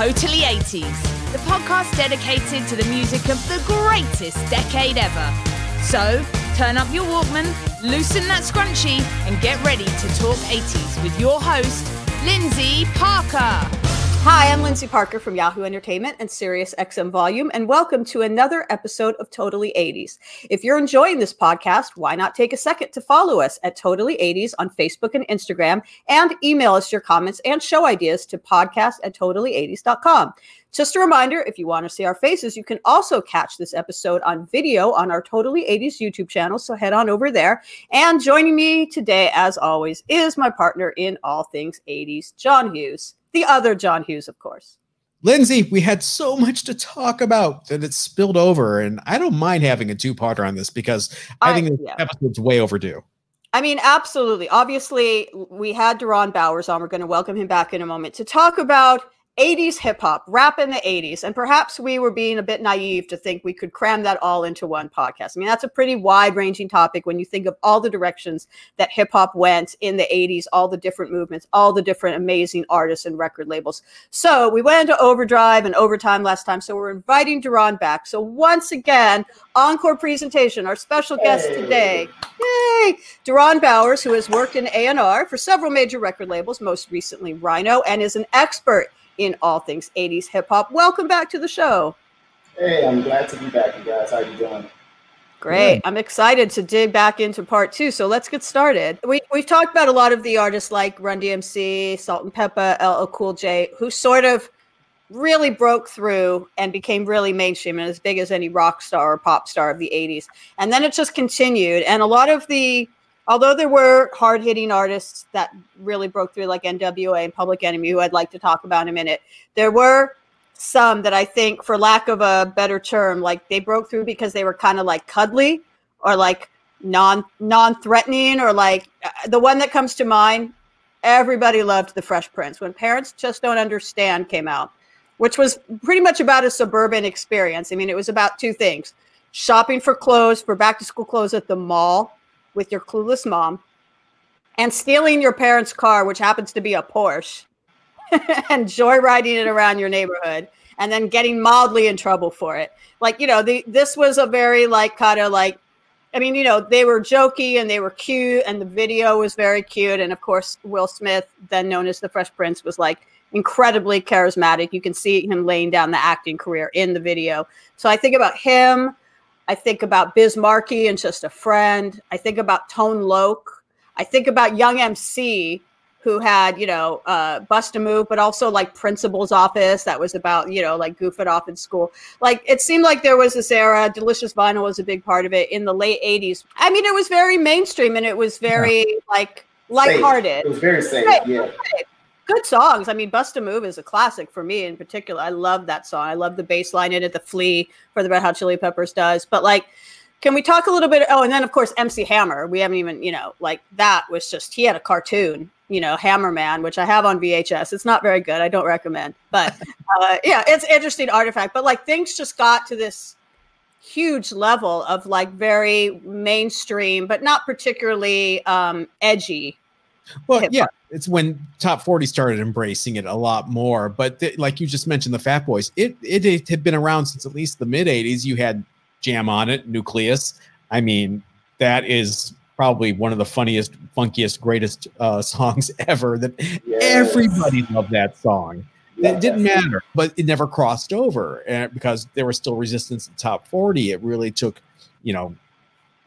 Totally 80s, the podcast dedicated to the music of the greatest decade ever. So, turn up your Walkman, loosen that scrunchie, and get ready to talk 80s with your host, Lyndsey Parker. Hi, I'm Lyndsey Parker from Yahoo Entertainment and Sirius XM Volume, and welcome to another episode of Totally 80s. If you're enjoying this podcast, why not take a second to follow us at Totally 80s on Facebook and Instagram and email us your comments and show ideas to podcast at totally80s.com. Just a reminder if you want to see our faces, you can also catch this episode on video on our Totally 80s YouTube channel. So head on over there. And joining me today, as always, is my partner in all things 80s, John Hughes the other John Hughes, of course. Lyndsey, we had so much to talk about that it spilled over, and I don't mind having a two-parter on this because I, I think this yeah. episode's way overdue. I mean, absolutely. Obviously, we had Darone Bowers on. We're going to welcome him back in a moment to talk about 80s hip hop, rap in the 80s. And perhaps we were being a bit naive to think we could cram that all into one podcast. I mean, that's a pretty wide ranging topic when you think of all the directions that hip hop went in the 80s, all the different movements, all the different amazing artists and record labels. So we went into overdrive and overtime last time. So we're inviting Darone back. So once again, encore presentation, our special guest hey. today. Yay! Darone Bowers, who has worked in A&R for several major record labels, most recently Rhino, and is an expert in all things 80s hip hop. Welcome back to the show. Hey, I'm glad to be back, you guys. How you doing? Great. Yeah. I'm excited to dig back into part two. So let's get started. We, we've talked about a lot of the artists like Run DMC, Salt-N-Pepa, LL Cool J, who sort of really broke through and became really mainstream and as big as any rock star or pop star of the 80s. And then it just continued. And a lot of the although there were hard hitting artists that really broke through, like NWA and Public Enemy, who I'd like to talk about in a minute, there were some that I think, for lack of a better term, like they broke through because they were kind of like cuddly or like non non threatening or like the one that comes to mind. Everybody loved the Fresh Prince when Parents Just Don't Understand came out, which was pretty much about a suburban experience. I mean, it was about two things: shopping for clothes for back to school clothes at the mall with your clueless mom and stealing your parents' car, which happens to be a Porsche, and joyriding it around your neighborhood and then getting mildly in trouble for it. Like, you know, the, this was a very like kind of like, I mean, you know, they were jokey and they were cute and the video was very cute. And of course, Will Smith, then known as the Fresh Prince, was like incredibly charismatic. You can see him laying down the acting career in the video. So I think about him. I think about Biz Markie and Just a Friend. I think about Tone Loc. I think about Young MC, who had, you know, uh, Bust a Move, but also like Principal's Office that was about, you know, like goof it off in school. Like it seemed like there was this era. Delicious Vinyl was a big part of it in the late 80s. I mean, it was very mainstream and it was very yeah. like lighthearted. Safe. It was very safe. Yeah. Right good songs. I mean, Bust a Move is a classic for me in particular. I love that song. I love the bass line in it, the flea for the Red Hot Chili Peppers does. But like, can we talk a little bit? Oh, and then of course MC Hammer. We haven't even, you know, like that was just he had a cartoon, you know, Hammer Man, which I have on VHS. It's not very good. I don't recommend, but uh, yeah, it's interesting artifact. But like things just got to this huge level of like very mainstream, but not particularly um, edgy well, yeah, it's when top 40 started embracing it a lot more. But th- like you just mentioned, the Fat Boys, it, it, it had been around since at least the mid 80s. You had Jam on it, Newcleus. I mean, that is probably one of the funniest, funkiest, greatest uh, songs ever. That yes. everybody loved that song. Yeah, it didn't matter, but it never crossed over uh, because there was still resistance in top 40. It really took, you know,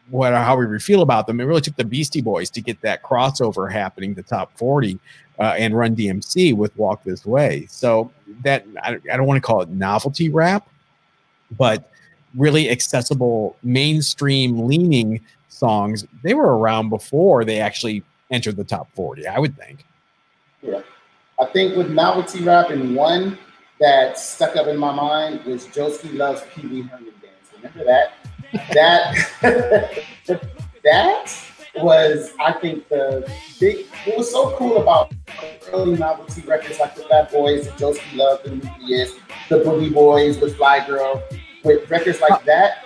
what how we feel about them. It really took the Beastie Boys to get that crossover happening, the top 40, uh, and Run DMC with Walk This Way. So that I, I don't want to call it novelty rap, but really accessible, mainstream leaning songs, they were around before they actually entered the top 40, I would think. Yeah. I think with novelty rap and one that stuck up in my mind was Joeski loves Pee Wee Herman dance. Remember that? That that was, I think, the big. What was so cool about early novelty records like the Fat Boys, Joeski Love, the Newcleus, the Boogie Boys, the Fly Girl, with records like that.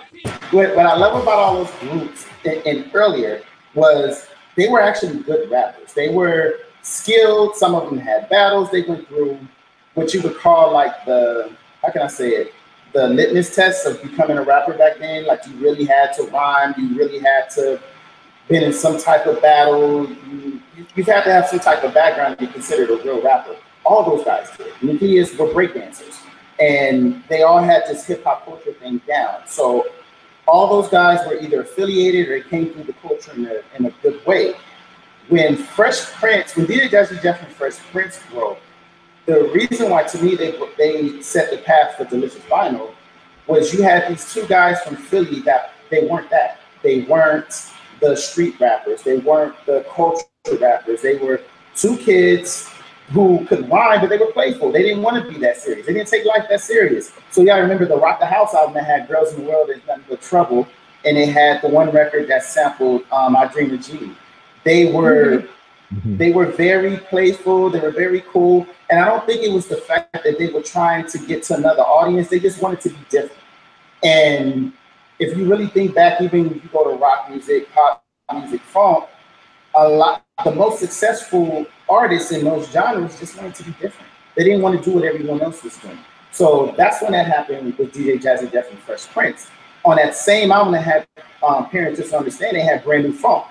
What, what I love about all those groups and, and earlier was they were actually good rappers. They were skilled. Some of them had battles they went through, what you would call like the how can I say it? The litmus test of becoming a rapper back then. Like you really had to rhyme. You really had to been in some type of battle. You, you've had to have some type of background to be considered a real rapper. All those guys did. Newcleus were breakdancers, and they all had this hip hop culture thing down. So all those guys were either affiliated or came through the culture in a, in a good way. When Fresh Prince, when DJ Jazzy Jeff and Fresh Prince broke, the reason why to me they they set the path for Delicious Vinyl was you had these two guys from Philly that they weren't that. They weren't the street rappers. They weren't the culture rappers. They were two kids who could rhyme, but they were playful. They didn't want to be that serious. They didn't take life that serious. So gotta remember the Rock the House album that had Girls in the World There's Nothing But Trouble, and it had the one record that sampled um, I Dream of Jeannie. They were mm-hmm. They were very playful, they were very cool. And I don't think it was the fact that they were trying to get to another audience, they just wanted to be different. And if you really think back, even if you go to rock music, pop music, funk, a lot the most successful artists in those genres just wanted to be different. They didn't want to do what everyone else was doing. So that's when that happened with DJ Jazzy Jeff and Fresh Prince. On that same album, they had um, Parents Just Understand, they had Brand New Funk.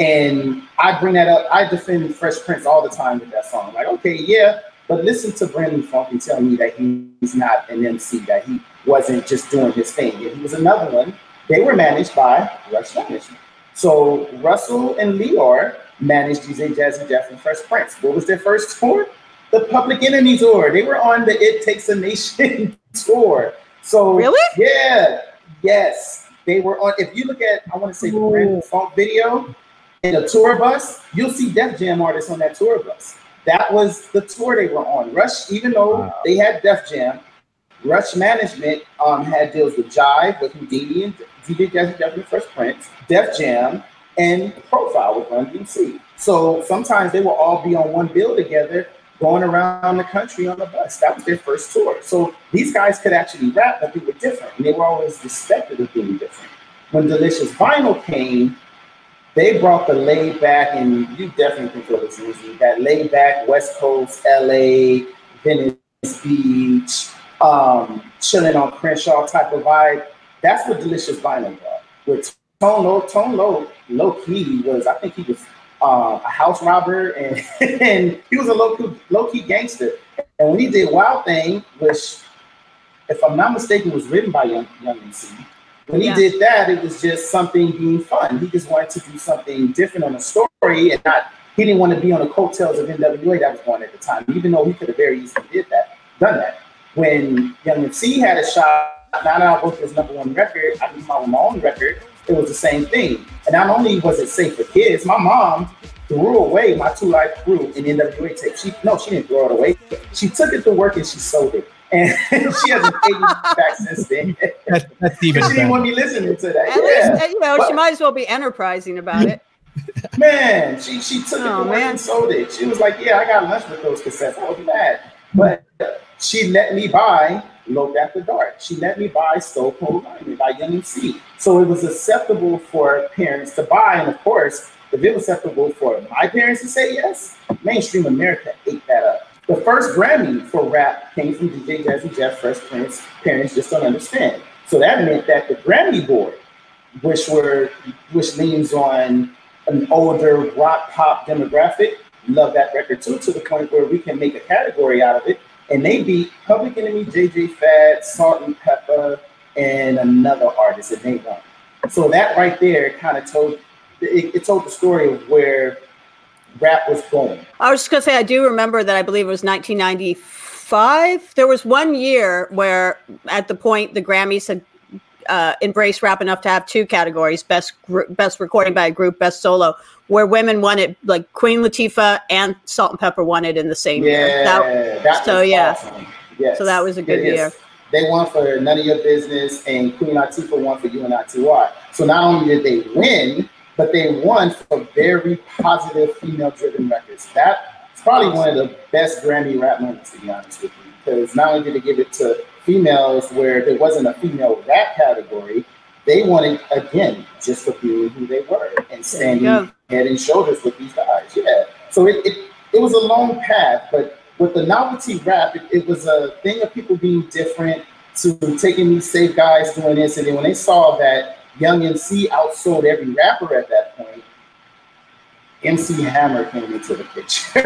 And I bring that up, I defend Fresh Prince all the time with that song. Like, okay, yeah, but listen to Brand New Funk and tell me that he's not an MC, that he wasn't just doing his thing. If he was another one, they were managed by Rush Management. So Russell and Lyor managed DJ Jazzy Jeff and Fresh Prince. What was their first tour? The Public Enemy tour. They were on the It Takes a Nation tour. So really, yeah, yes, they were on. If you look at, I want to say the Brand New Funk video in a tour bus, you'll see Def Jam artists on that tour bus. That was the tour they were on. Rush, even though wow. they had Def Jam, Rush Management um, had deals with Jive, with Whodini and DJ Jazzy Jeff and Fresh Prince, Def Jam, and Profile with Run DMC. So sometimes they will all be on one bill together, going around the country on the bus. That was their first tour. So these guys could actually rap, but they were different, and they were always respected of being different. When Delicious Vinyl came, they brought the laid back, and you definitely can feel this music. That laid back West Coast, LA, Venice Beach, um, chilling on Crenshaw type of vibe. That's what Delicious Vinyl brought. With Tone Loc, Tone Loc, low key was I think he was uh, a house robber and and he was a low key, low key gangster. And when he did Wild Thing, which if I'm not mistaken was written by Young Young MC, when he yeah. did that, it was just something being fun. He just wanted to do something different on a story and not. He didn't want to be on the coattails of NWA that was going at the time, even though he could have very easily did that, done that. When Young MC had a shot, not out both his number one record, I did my own record it was the same thing. And not only was it safe for kids, my mom threw away my Two Live Crew in NWA tape. She no, she didn't throw it away. She took it to work and she sold it. And she hasn't paid me back since then. That's, that's even. she didn't want me listening to that. At yeah. least, you know, but, she might as well be enterprising about it. Man, she she took oh, it to work and sold it. She was like, "Yeah, I got lunch with those cassettes." I was mad, but she let me buy Loc After Dark. She let me buy Stone Cold Rhymin' by Young MC. So it was acceptable for parents to buy. And of course, if it was acceptable for my parents to say yes, mainstream America ate that up. The first Grammy for rap came from DJ Jazzy Jeff Fresh Prince. Parents just don't understand. So that meant that the Grammy board, which were which leans on an older rock pop demographic, love that record too, to the point where we can make a category out of it and they beat Public Enemy, JJ Fad, Salt-N-Pepa, and another artist, and they won. So that right there kind of told it, it, told the story of where rap was going. I was just gonna say I do remember that I believe it was 1995. There was one year where, at the point, the Grammys had uh, embrace rap enough to have two categories: best gr- best recording by a group, best solo. Where women won it, like Queen Latifah and Salt-N-Pepa won it in the same Yeah, year. That- that so, yeah. awesome. Yes. So that was a good Yes. year. They won for None of Your Business, and Queen Latifah won for UNITY. So not only did they win, but they won for very positive female-driven records. That's probably one of the best Grammy rap moments, to be honest with you, because not only did they give it to females where there wasn't a female rap category, they it again just for being who they were and standing head and shoulders with these guys. Yeah. So it, it, it was a long path, but with the novelty rap, it, it was a thing of people being different to taking these safe guys doing this. And then when they saw that Young MC outsold every rapper at that point, MC Hammer came into the picture.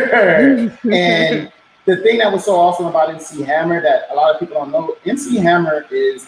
and the thing that was so awesome about MC Hammer that a lot of people don't know, MC Hammer is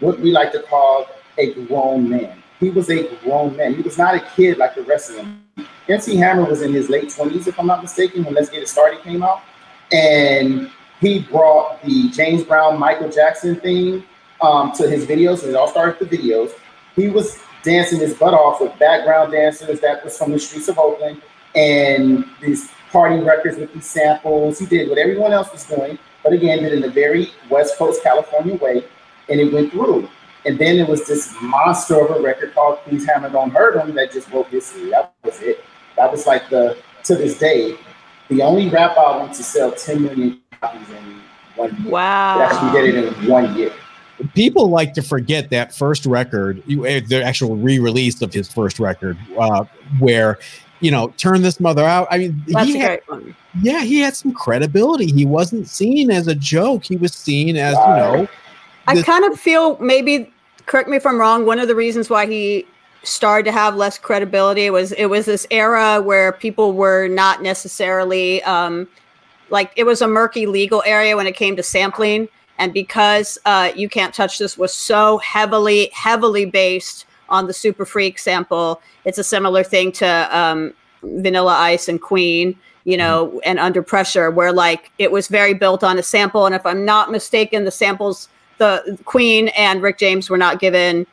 what we like to call a grown man. He was a grown man. He was not a kid like the rest of them. MC Hammer was in his late 20s, if I'm not mistaken, when Let's Get It Started came out. And he brought the James Brown, Michael Jackson theme um, to his videos. And it all started with the videos. He was dancing his butt off with background dancers that was from the streets of Oakland and these party records with these samples. He did what everyone else was doing, but again, did it in a very West Coast California way, and it went through. And then it was this monster of a record called Please Hammer Don't Hurt Him that just broke history. That was it. That was like the, to this day, the only rap album to sell 10 million copies in one year. Wow. It actually did it in one year. People like to forget that first record, eh, the actual re-release of his first record, uh, where you know, turn this mother out. I mean, That's he had, yeah, he had some credibility. He wasn't seen as a joke. He was seen as you know, I this- kind of feel maybe correct me if I'm wrong. One of the reasons why he started to have less credibility was it was this era where people were not necessarily um, like it was a murky legal area when it came to sampling, and because uh, you can't touch this was so heavily heavily based on the Super Freak sample. It's a similar thing to um, Vanilla Ice and Queen you know, and under pressure, where like it was very built on a sample. And if I'm not mistaken, the samples, the Queen and Rick James were not given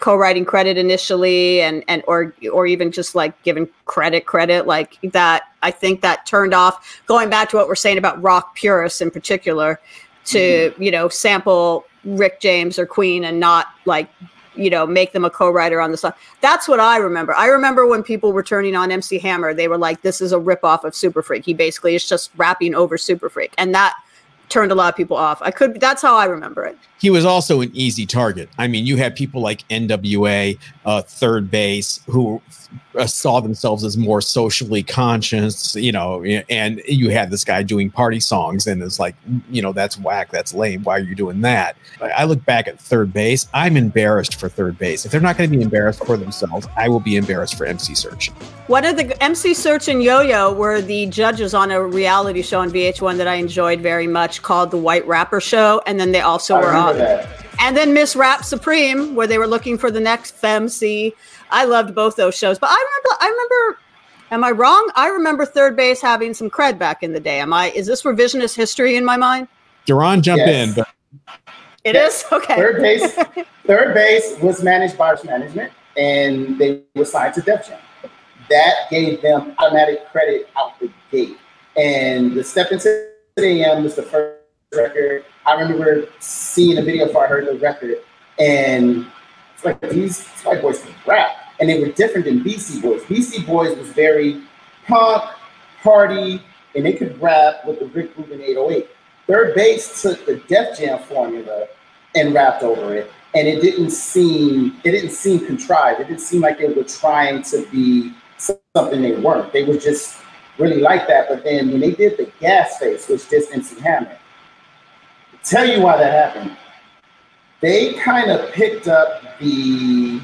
co-writing credit initially, and and or or even just like given credit credit like that. I think that turned off. Going back to what we're saying about rock purists in particular, to mm-hmm. you know sample Rick James or Queen and not like you know make them a co-writer on the song. That's what i remember. I remember when people were turning on mc hammer they were like this is a ripoff of super freak. He basically is just rapping over super freak. And that turned a lot of people off. I could that's how i remember it he was also an easy target. I mean, you had people like NWA, uh, Third Base, who uh, saw themselves as more socially conscious, you know, and you had this guy doing party songs, and it's like, you know, that's whack, that's lame. Why are you doing that? I I look back at Third Base. I'm embarrassed for Third Base. If they're not going to be embarrassed for themselves, I will be embarrassed for MC Serch. One of the MC Serch and Yo Yo were the judges on a reality show on VH1 that I enjoyed very much called The White Rapper Show. And then they also I were on. That. And then Miss Rap Supreme, where they were looking for the next femc. I loved both those shows. But I remember, I remember, am I wrong? I remember Third Base having some cred back in the day. Am I, is this revisionist history in my mind? Darone, jump Yes. in. But It Yes. is Okay. Third base, third base was managed by management, and they were signed to Def Jam. That gave them automatic credit out the gate. And the Step Into the AM was the first record. I remember seeing a video for I heard the record, and it's like these white boys can rap, and they were different than Beastie Boys. Beastie Boys was very punk, party, and they could rap with the Rick Rubin 808. Third base took the Def Jam formula and rapped over it, and it didn't seem it didn't seem contrived. It didn't seem like they were trying to be something they weren't. They were just really like that. But then when they did the gas face, which did MC Hammer, tell you why that happened. They kind of picked up the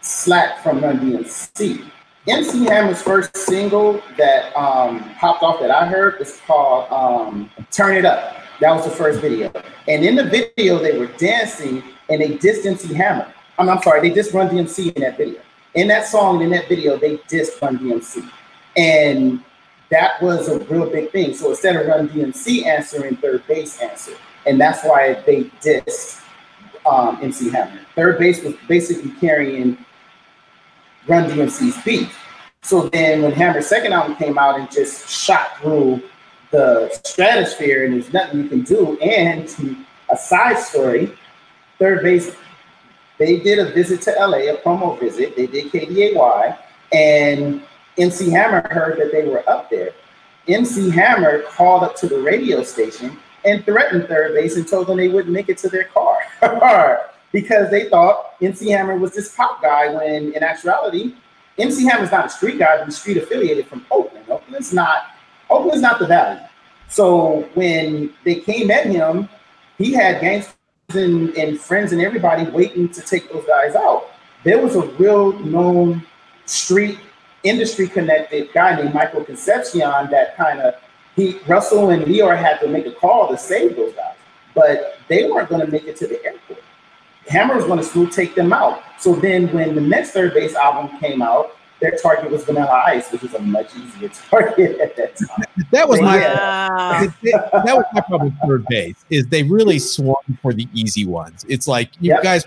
slack from Run DMC. MC Hammer's first single that um, popped off that I heard was called um, Turn It Up. That was the first video. And in the video, they were dancing and they dissed MC Hammer. I'm, I'm sorry, they dissed Run DMC in that video. In that song in that video, they dissed Run DMC. And that was a real big thing. So instead of Run DMC answering, Third Base answered. And that's why they dissed um, MC Hammer. Third base was basically carrying Run DMC's beat. So then when Hammer's second album came out and just shot through the stratosphere and there's nothing you can do. And a side story, third base, they did a visit to LA, a promo visit. They did KDAY, and MC Hammer heard that they were up there. MC Hammer called up to the radio station and threatened third base and told them they wouldn't make it to their car because they thought MC Hammer was this pop guy when in actuality, MC Hammer's not a street guy, he's street affiliated from Oakland. Oakland's not Oakland's not the valley. So when they came at him, he had gangsters and, and friends and everybody waiting to take those guys out. There was a real known street industry connected guy named Michael Concepcion that kind of he Russell and Lyor had to make a call to save those guys, but they weren't going to make it to the airport. Hammer was going to still take them out. So then when the next third base album came out, their target was Vanilla Ice, which was a much easier target at that time. That was my Yeah. that was my problem with third base is they really swung for the easy ones. It's like you Yep. guys,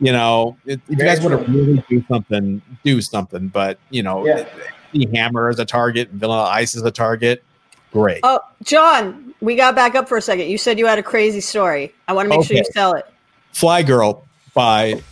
you know, if if you Very guys want to really do something, do something. But you know, Yeah. the hammer is a target, vanilla ice is a target. Great. Oh, John, we got back up for a second. You said you had a crazy story. I want to make sure you Okay. tell it. Fly Girl by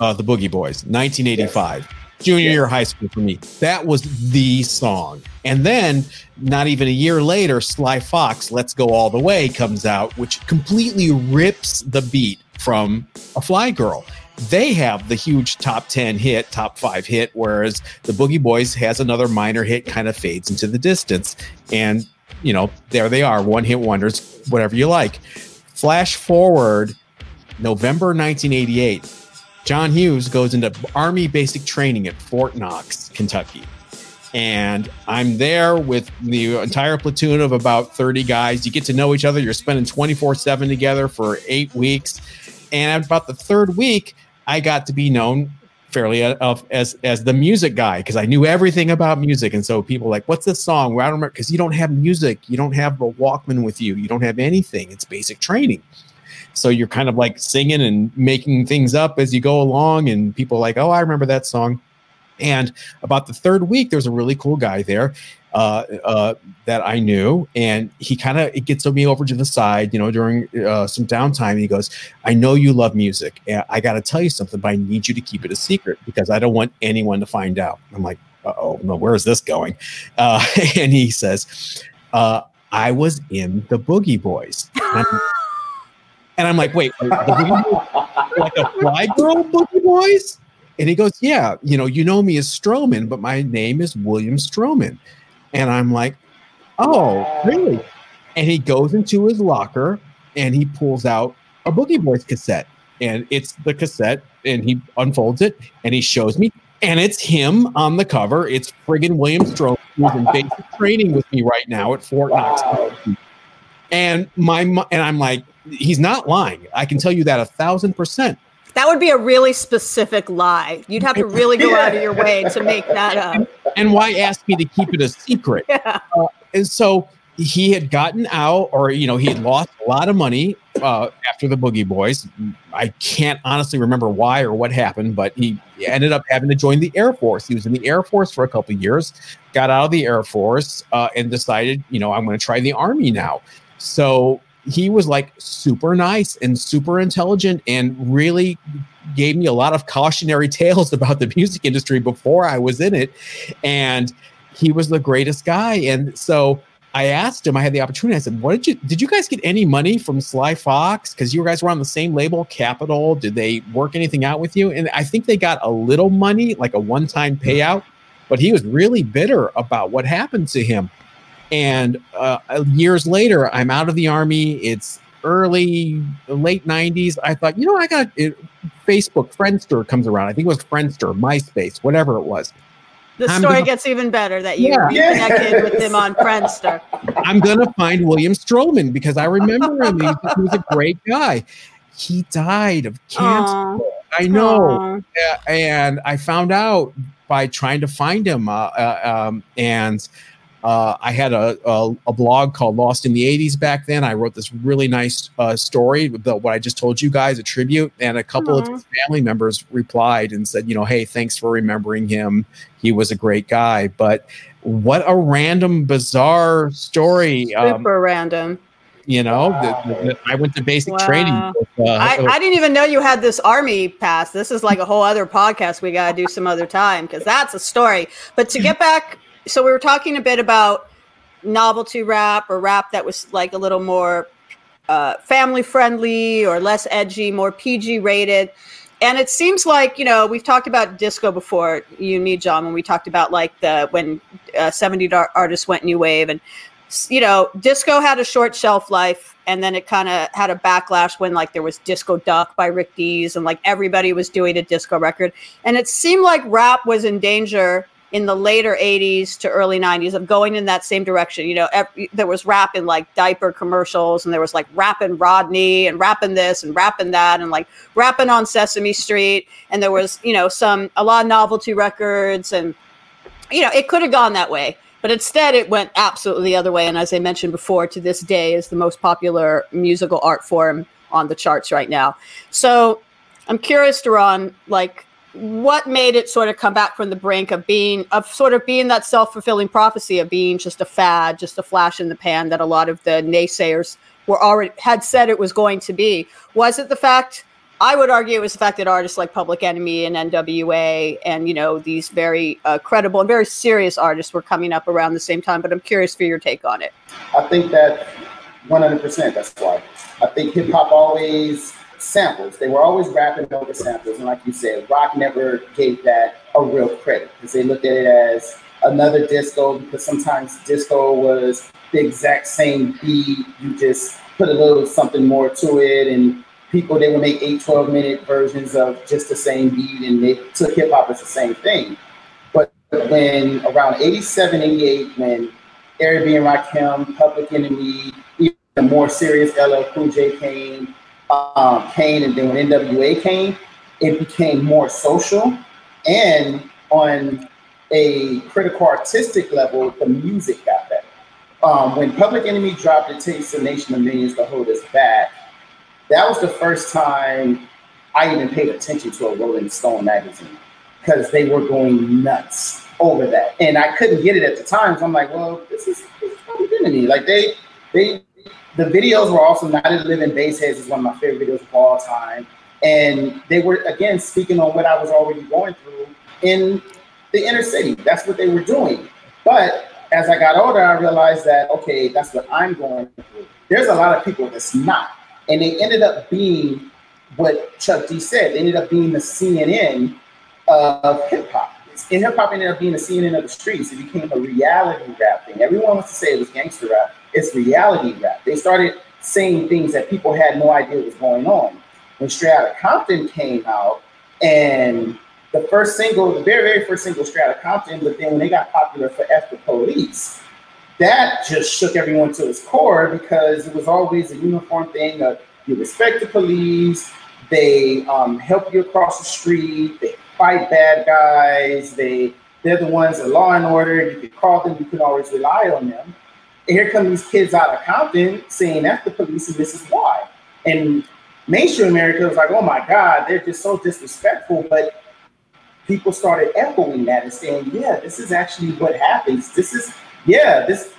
uh, the Boogie Boys, 1985. Junior Yes. year high school for me. That was the song. And then, not even a year later, Sly Fox, Let's Go All the Way, comes out, which completely rips the beat from a Fly Girl. They have the huge top 10 hit, top five hit, whereas the Boogie Boys has another minor hit, kind of fades into the distance. And, you know, there they are, one hit wonders, whatever you like. Flash forward November 1988, John Hughes goes into Army basic training at Fort Knox, Kentucky. And I'm there with the entire platoon of about 30 guys. You get to know each other. You're spending 24 7 together for eight weeks. And about the third week, I got to be known fairly uh, of as as the music guy because I knew everything about music. And so people like, "What's this song?" Well, I don't remember because you don't have music, you don't have a Walkman with you, you don't have anything. It's basic training. So you're kind of like singing and making things up as you go along, and people like, "Oh, I remember that song." And about the third week, there's a really cool guy there uh, uh, that I knew, and he kind of it gets me over to the side, you know, during uh, some downtime. He goes, "I know you love music. and I got to tell you something, but I need you to keep it a secret because I don't want anyone to find out." I'm like, "Oh no, where is this going?" Uh, and he says, uh, "I was in the Boogie Boys." And I'm, and I'm like, "Wait, like a fly girl Boogie Boys?" And he goes, Yeah, you know, you know me as Stroman, but my name is William Stroman. And I'm like, Oh, really? And he goes into his locker and he pulls out a Boogie Boys cassette. And it's the cassette, and he unfolds it and he shows me. And it's him on the cover. It's friggin' William Stroman, who's in basic training with me right now at Fort Knox. Wow. And my and I'm like, he's not lying. I can tell you that a thousand percent. That would be a really specific lie. You'd have to really go out of your way to make that up. And why ask me to keep it a secret? Yeah. and so he had gotten out or you know he had lost a lot of money uh, after the boogie boys i can't honestly remember why or what happened but he ended up having to join the air force he was in the air force for a couple of years got out of the air force uh, and decided you know i'm going to try the army now so he was like super nice and super intelligent and really gave me a lot of cautionary tales about the music industry before i was in it and he was the greatest guy. And so I asked him, I had the opportunity. I said, What did you did you guys get any money from Sly Fox? Because you guys were on the same label, Capitol. Did they work anything out with you? And I think they got a little money, like a one-time payout, but he was really bitter about what happened to him. And uh, years later, I'm out of the army. It's early, late 90s. I thought, you know, I got it, Facebook, Friendster comes around. I think it was Friendster, MySpace, whatever it was. The I'm story gonna- gets even better that you Yeah. reconnected with him on Friendster. I'm gonna find William Stroman because I remember him. He, he was a great guy. He died of cancer. Aw. I know, and I found out by trying to find him. Uh, uh, um, and uh, I had a, a, a blog called Lost in the '80s back then. I wrote this really nice uh, story about what I just told you guys, a tribute, and a couple of his family members replied and said, you know, hey, thanks for remembering him. He was a great guy. But what a random, bizarre story! Um, Super um, random. You know, wow. the, the, I went to basic wow. training. With, uh, I, I, didn't even know you had this army pass. This is like a whole other podcast we got to do some other time because that's a story. But to get back, so we were talking a bit about novelty rap or rap that was like a little more uh, family friendly or less edgy, more PG rated. And it seems like you know we've talked about disco before. You, me, John, when we talked about like the when uh, 70 artists went new wave and you know, disco had a short shelf life and then it kind of had a backlash when like there was Disco Duck by Rick Dees and like everybody was doing a disco record. And it seemed like rap was in danger in the later 80s to early 90s of going in that same direction. You know, there was rap in like diaper commercials and there was like rapping Rodney and rapping this and rapping that and like rapping on Sesame Street. And there was, you know, some, a lot of novelty records and, you know, it could have gone that way. But instead, it went absolutely the other way. And as I mentioned before, to this day is the most popular musical art form on the charts right now. So I'm curious, Darone, like what made it sort of come back from the brink of being of sort of being that self-fulfilling prophecy of being just a fad, just a flash in the pan that a lot of the naysayers were already had said it was going to be. Was it the fact I would argue it was the fact that artists like Public Enemy and NWA and you know these very uh, credible and very serious artists were coming up around the same time. But I'm curious for your take on it. I think that 100. percent That's why I think hip hop always samples. They were always rapping over samples, and like you said, rock never gave that a real credit because they looked at it as another disco. Because sometimes disco was the exact same beat. You just put a little something more to it and people they would make eight, 12 minute versions of just the same beat and they took hip hop as the same thing. But when around 87, 88, when Eric B. and Rakim, Public Enemy, even more serious LL Cool J came, um, came, and then when NWA came, it became more social. And on a critical artistic level, the music got better. Um, when Public Enemy dropped It Takes a Nation of Millions to Hold Us Back, that was the first time I even paid attention to a Rolling Stone magazine because they were going nuts over that, and I couldn't get it at the time. So I'm like, well, this is, this is to me. Like they, they, the videos were also not as living Baseheads is one of my favorite videos of all time, and they were again speaking on what I was already going through in the inner city. That's what they were doing, but as I got older, I realized that okay, that's what I'm going through. There's a lot of people that's not and they ended up being what Chuck D said. They ended up being the CNN of hip hop. And hip hop ended up being the CNN of the streets. It became a reality rap thing. Everyone wants to say it was gangster rap. It's reality rap. They started saying things that people had no idea was going on. When Straight Outta Compton came out, and the first single, the very, very first single, Straight Outta Compton, but then when they got popular for F the Police, that just shook everyone to its core because it was always a uniform thing of you respect the police, they um, help you across the street, they fight bad guys, they they're the ones that law and order, you can call them, you can always rely on them. And here come these kids out of Compton saying that's the police and this is why. And mainstream America was like, oh my God, they're just so disrespectful. But people started echoing that and saying, yeah, this is actually what happens. This is yeah, this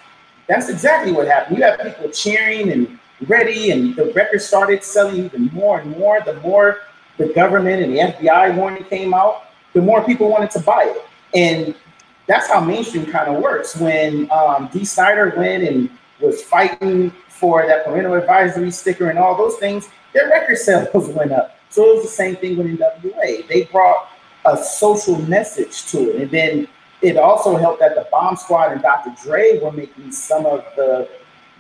that's exactly what happened. You have people cheering and ready, and the record started selling even more and more. The more the government and the FBI warning came out, the more people wanted to buy it. And that's how mainstream kind of works. When um, Dee Snider went and was fighting for that parental advisory sticker and all those things, their record sales went up. So it was the same thing with NWA. They brought a social message to it. And then it also helped that the Bomb Squad and Dr. Dre were making some of the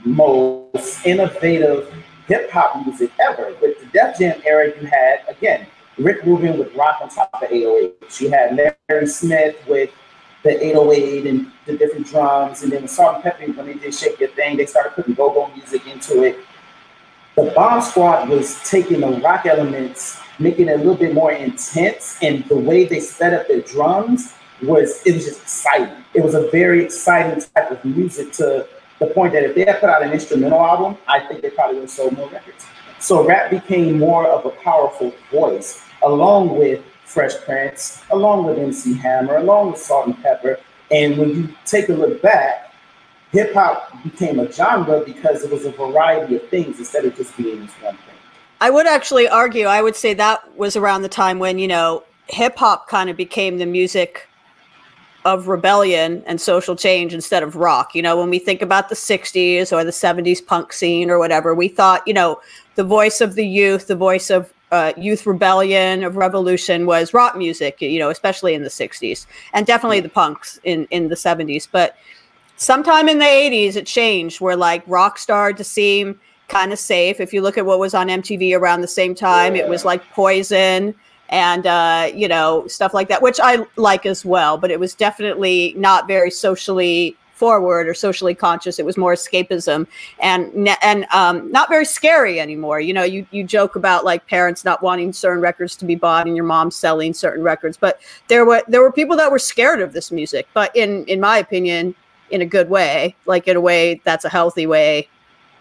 most innovative hip hop music ever. With the Def Jam era, you had again Rick Rubin with Rock on top of 808. You had Larry Smith with the 808 and the different drums, and then with Salt-N-Pepa when they did Shake Your Thing, they started putting go-go music into it. The Bomb Squad was taking the rock elements, making it a little bit more intense, and the way they set up their drums was it was just exciting. It was a very exciting type of music to the point that if they had put out an instrumental album, I think they probably would have sold more records. So rap became more of a powerful voice, along with Fresh Prince, along with MC Hammer, along with Salt-N-Pepa. And when you take a look back, hip hop became a genre because it was a variety of things instead of just being this one thing. I would actually argue, I would say that was around the time when, you know, hip hop kind of became the music of rebellion and social change instead of rock. You know, when we think about the 60s or the 70s punk scene or whatever, we thought, you know, the voice of the youth, the voice of uh, youth rebellion, of revolution was rock music, you know, especially in the 60s and definitely the punks in, in the 70s. But sometime in the 80s, it changed where like rock started to seem kind of safe. If you look at what was on MTV around the same time, yeah. it was like Poison and uh, you know stuff like that, which I like as well. But it was definitely not very socially forward or socially conscious. It was more escapism and and um, not very scary anymore. You know, you you joke about like parents not wanting certain records to be bought and your mom selling certain records, but there were there were people that were scared of this music. But in in my opinion, in a good way, like in a way that's a healthy way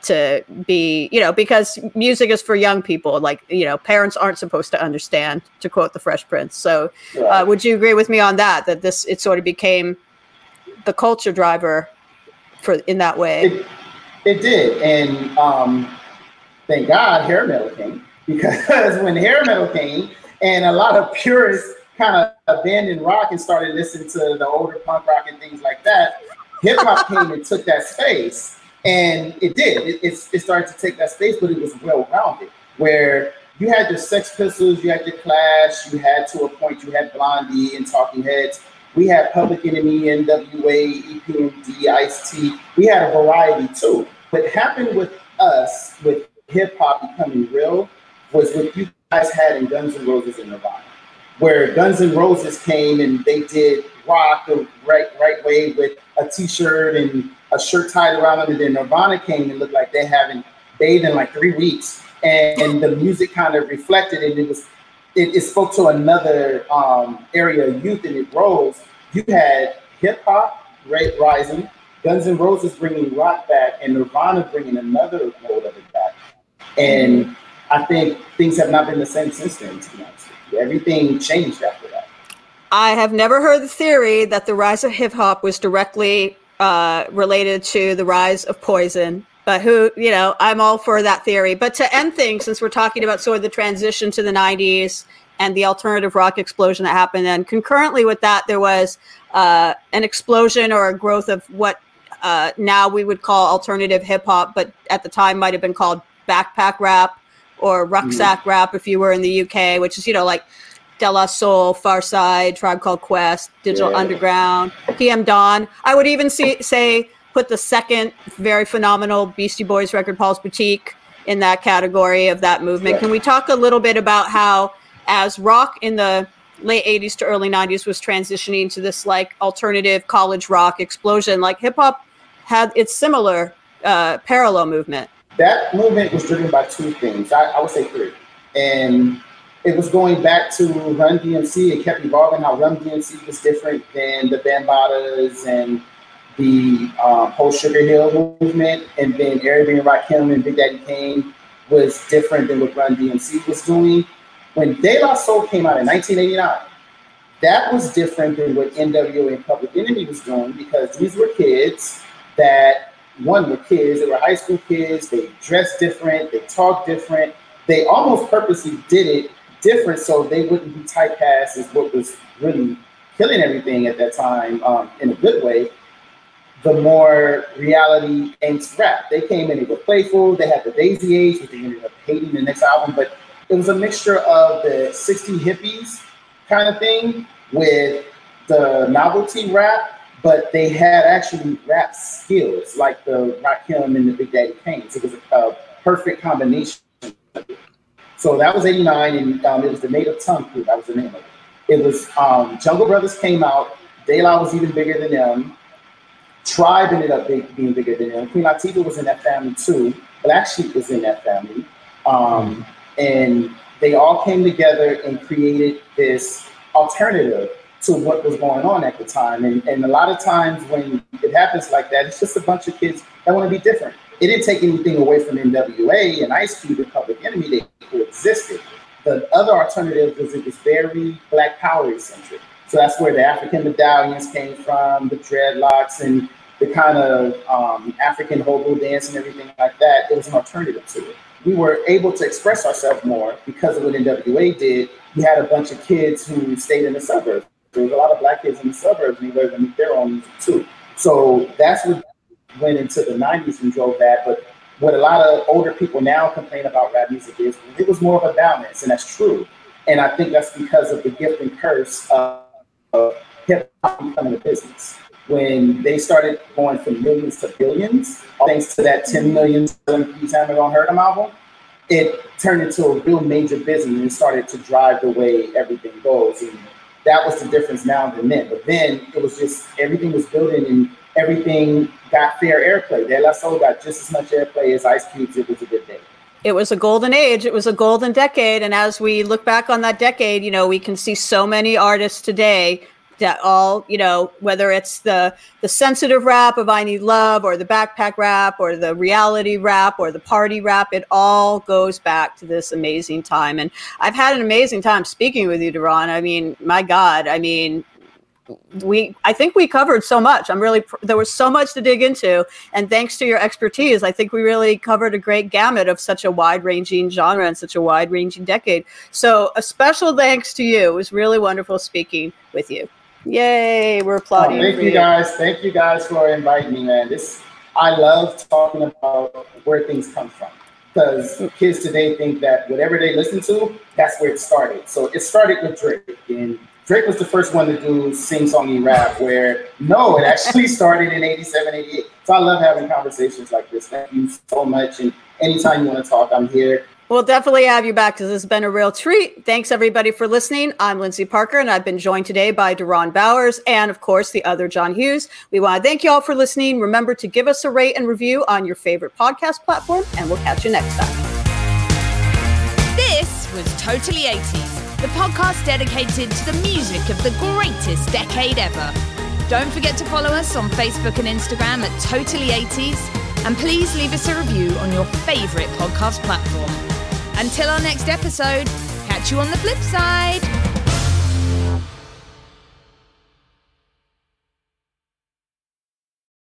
to be, you know, because music is for young people. Like, you know, parents aren't supposed to understand, to quote the Fresh Prince. So, uh, would you agree with me on that? That this it sort of became the culture driver for in that way. It, it did, and um, thank God hair metal came because when hair metal came, and a lot of purists kind of abandoned rock and started listening to the older punk rock and things like that. Hip hop came and took that space and it did. It, it, it started to take that space, but it was well rounded. Where you had your Sex Pistols, you had your Clash, you had to a point you had Blondie and Talking Heads. We had Public Enemy, NWA, EPMD, Ice T. We had a variety too. What happened with us, with hip hop becoming real, was what you guys had in Guns N' Roses and Nirvana, where Guns N' Roses came and they did rock the right right way with a t-shirt and a shirt tied around them, and then Nirvana came and looked like they haven't bathed in like three weeks, and, and the music kind of reflected, and it was it, it spoke to another um, area of youth, and it rose. You had hip hop rising, Guns N' Roses bringing rock back, and Nirvana bringing another mode of it back, and I think things have not been the same since then. To be honest, everything changed after that. I have never heard the theory that the rise of hip hop was directly uh, related to the rise of poison. But who, you know, I'm all for that theory. But to end things, since we're talking about sort of the transition to the 90s and the alternative rock explosion that happened, and concurrently with that, there was uh, an explosion or a growth of what uh, now we would call alternative hip hop, but at the time might have been called backpack rap or rucksack mm-hmm. rap if you were in the UK, which is, you know, like De La Soul, Pharcyde, Tribe Called Quest, Digital yeah. Underground, PM Dawn. I would even see, say put the second very phenomenal Beastie Boys record, Paul's Boutique, in that category of that movement. Can we talk a little bit about how, as rock in the late 80s to early 90s was transitioning to this like alternative college rock explosion, like hip hop had its similar uh, parallel movement? That movement was driven by two things. I, I would say three. And it was going back to Run DMC. It kept evolving how Run DMC was different than the Bambaataas and the um, whole Sugar Hill movement. And then Eric B. and Rakim and Big Daddy Kane was different than what Run DMC was doing. When De La Soul came out in 1989, that was different than what NWA and Public Enemy was doing because these were kids that, one, were kids, they were high school kids, they dressed different, they talked different. They almost purposely did it different so they wouldn't be typecast as what was really killing everything at that time um, in a good way. The more reality angst rap. They came in, they were playful, they had the Daisy Age, which they ended up hating the next album, but it was a mixture of the 60 hippies kind of thing with the novelty rap, but they had actually rap skills like the Rakim and the Big Daddy Kane. So it was a, perfect combination. So that was 89, and um, it was the Native Tongue Crew. That was the name of it. It was um, Jungle Brothers came out. De La was even bigger than them. Tribe ended up big, being bigger than them. Queen Latifah was in that family too. Black Sheep was in that family. Um. And they all came together and created this alternative to what was going on at the time. And, and a lot of times when it happens like that, it's just a bunch of kids that want to be different. It didn't take anything away from NWA and Ice Cube and Public Enemy. They coexisted. The other alternative was it was very Black Power centric. So that's where the African medallions came from, the dreadlocks and the kind of um, African hobo dance and everything like that. It was an alternative to it. We were able to express ourselves more because of what NWA did. We had a bunch of kids who stayed in the suburbs. There was a lot of black kids in the suburbs and they learned to make their own music too. So that's what went into the 90s and drove that. But what a lot of older people now complain about rap music is it was more of a balance, and that's true. And I think that's because of the gift and curse of, hip hop becoming a business. When they started going from millions to billions, thanks to that 10 million Pete Hammer 'em album, it turned into a real major business and started to drive the way everything goes. And that was the difference now than then. But then it was just everything was building and everything got fair airplay. La Soul got just as much airplay as Ice Cube's. It was a good day. It was a golden age. It was a golden decade. And as we look back on that decade, you know, we can see so many artists today that all you know whether it's the the sensitive rap of i need love or the backpack rap or the reality rap or the party rap it all goes back to this amazing time and i've had an amazing time speaking with you Darone. i mean my god i mean we i think we covered so much i'm really there was so much to dig into and thanks to your expertise i think we really covered a great gamut of such a wide ranging genre and such a wide ranging decade so a special thanks to you it was really wonderful speaking with you Yay, we're applauding. Oh, thank you, you guys. Thank you guys for inviting me, man. This I love talking about where things come from. Because kids today think that whatever they listen to, that's where it started. So it started with Drake. And Drake was the first one to do sing songy rap, where no, it actually started in 87, 88. So I love having conversations like this. Thank you so much. And anytime you want to talk, I'm here. We'll definitely have you back because this has been a real treat. Thanks everybody for listening. I'm Lyndsey Parker and I've been joined today by Darone Bowers and of course the other John Hughes. We want to thank you all for listening. Remember to give us a rate and review on your favorite podcast platform and we'll catch you next time. This was Totally 80s, the podcast dedicated to the music of the greatest decade ever. Don't forget to follow us on Facebook and Instagram at Totally 80s and please leave us a review on your favorite podcast platform. Until our next episode, catch you on the flip side.